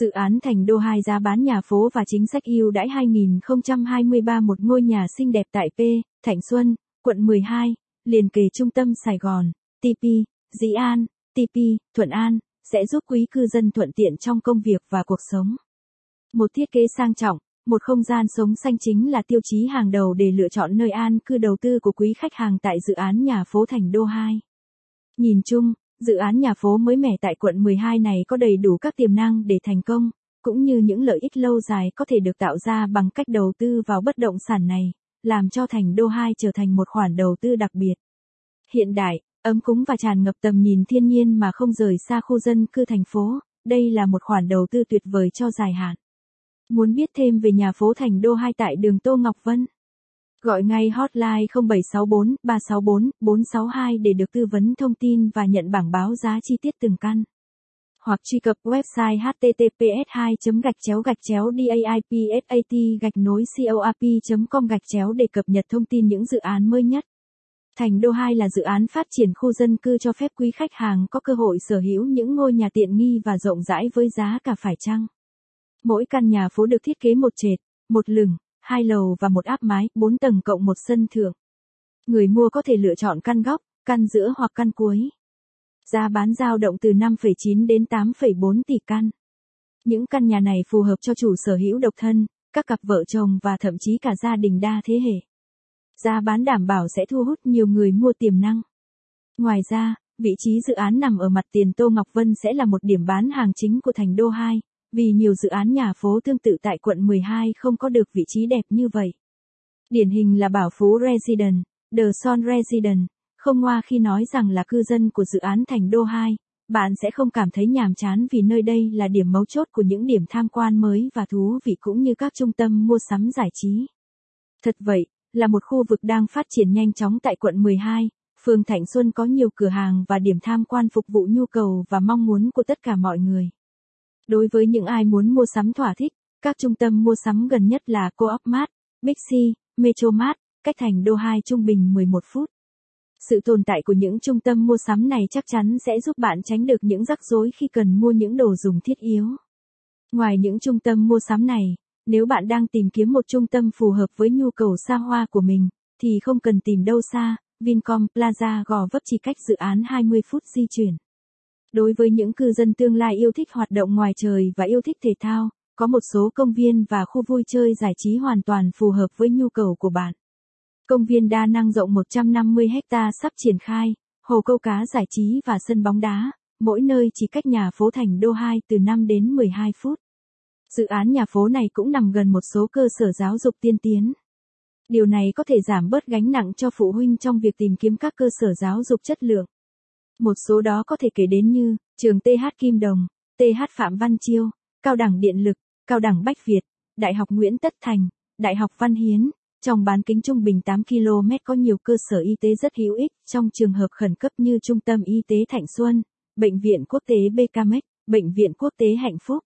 Dự án thành đô 2 giá bán nhà phố và chính sách ưu đãi 2023 một ngôi nhà xinh đẹp tại P, Thạnh Xuân, quận 12, liền kề trung tâm Sài Gòn, TP, Dĩ An, TP, Thuận An, sẽ giúp quý cư dân thuận tiện trong công việc và cuộc sống. Một thiết kế sang trọng, một không gian sống xanh chính là tiêu chí hàng đầu để lựa chọn nơi an cư đầu tư của quý khách hàng tại dự án nhà phố Thành Đô 2. Nhìn chung, dự án nhà phố mới mẻ tại quận 12 này có đầy đủ các tiềm năng để thành công, cũng như những lợi ích lâu dài có thể được tạo ra bằng cách đầu tư vào bất động sản này, làm cho Thành Đô 2 trở thành một khoản đầu tư đặc biệt. Hiện đại, ấm cúng và tràn ngập tầm nhìn thiên nhiên mà không rời xa khu dân cư thành phố, đây là một khoản đầu tư tuyệt vời cho dài hạn. Muốn biết thêm về nhà phố Thành Đô 2 tại đường Tô Ngọc Vân? Gọi ngay hotline 0764 364 462 để được tư vấn thông tin và nhận bảng báo giá chi tiết từng căn. Hoặc truy cập website https 2 gạch chéo gạch chéo daipsat gạch nối coap com gạch chéo để cập nhật thông tin những dự án mới nhất. Thành Đô 2 là dự án phát triển khu dân cư cho phép quý khách hàng có cơ hội sở hữu những ngôi nhà tiện nghi và rộng rãi với giá cả phải chăng. Mỗi căn nhà phố được thiết kế một trệt, một lửng, hai lầu và một áp mái, bốn tầng cộng một sân thượng. Người mua có thể lựa chọn căn góc, căn giữa hoặc căn cuối. Giá bán giao động từ 5,9 đến 8,4 tỷ căn. Những căn nhà này phù hợp cho chủ sở hữu độc thân, các cặp vợ chồng và thậm chí cả gia đình đa thế hệ. Giá bán đảm bảo sẽ thu hút nhiều người mua tiềm năng. Ngoài ra, vị trí dự án nằm ở mặt tiền Tô Ngọc Vân sẽ là một điểm bán hàng chính của thành đô 2, vì nhiều dự án nhà phố tương tự tại quận 12 không có được vị trí đẹp như vậy. Điển hình là Bảo Phú Resident, The Son Resident, không ngoa khi nói rằng là cư dân của dự án thành đô 2, bạn sẽ không cảm thấy nhàm chán vì nơi đây là điểm mấu chốt của những điểm tham quan mới và thú vị cũng như các trung tâm mua sắm giải trí. Thật vậy, là một khu vực đang phát triển nhanh chóng tại quận 12, phường Thạnh Xuân có nhiều cửa hàng và điểm tham quan phục vụ nhu cầu và mong muốn của tất cả mọi người. Đối với những ai muốn mua sắm thỏa thích, các trung tâm mua sắm gần nhất là Co-op Mart, Big C, Metro Mart, cách thành đô 2 trung bình 11 phút. Sự tồn tại của những trung tâm mua sắm này chắc chắn sẽ giúp bạn tránh được những rắc rối khi cần mua những đồ dùng thiết yếu. Ngoài những trung tâm mua sắm này, nếu bạn đang tìm kiếm một trung tâm phù hợp với nhu cầu xa hoa của mình, thì không cần tìm đâu xa, Vincom Plaza Gò Vấp chỉ cách dự án 20 phút di chuyển. Đối với những cư dân tương lai yêu thích hoạt động ngoài trời và yêu thích thể thao, có một số công viên và khu vui chơi giải trí hoàn toàn phù hợp với nhu cầu của bạn. Công viên đa năng rộng 150 ha sắp triển khai, hồ câu cá giải trí và sân bóng đá, mỗi nơi chỉ cách nhà phố thành đô 2 từ 5 đến 12 phút. Dự án nhà phố này cũng nằm gần một số cơ sở giáo dục tiên tiến. Điều này có thể giảm bớt gánh nặng cho phụ huynh trong việc tìm kiếm các cơ sở giáo dục chất lượng. Một số đó có thể kể đến như, trường TH Kim Đồng, TH Phạm Văn Chiêu, Cao đẳng Điện lực, Cao đẳng Bách Việt, Đại học Nguyễn Tất Thành, Đại học Văn Hiến. Trong bán kính trung bình 8 km có nhiều cơ sở y tế rất hữu ích trong trường hợp khẩn cấp như Trung tâm Y tế Thạnh Xuân, Bệnh viện Quốc tế BKMX, Bệnh viện Quốc tế Hạnh Phúc.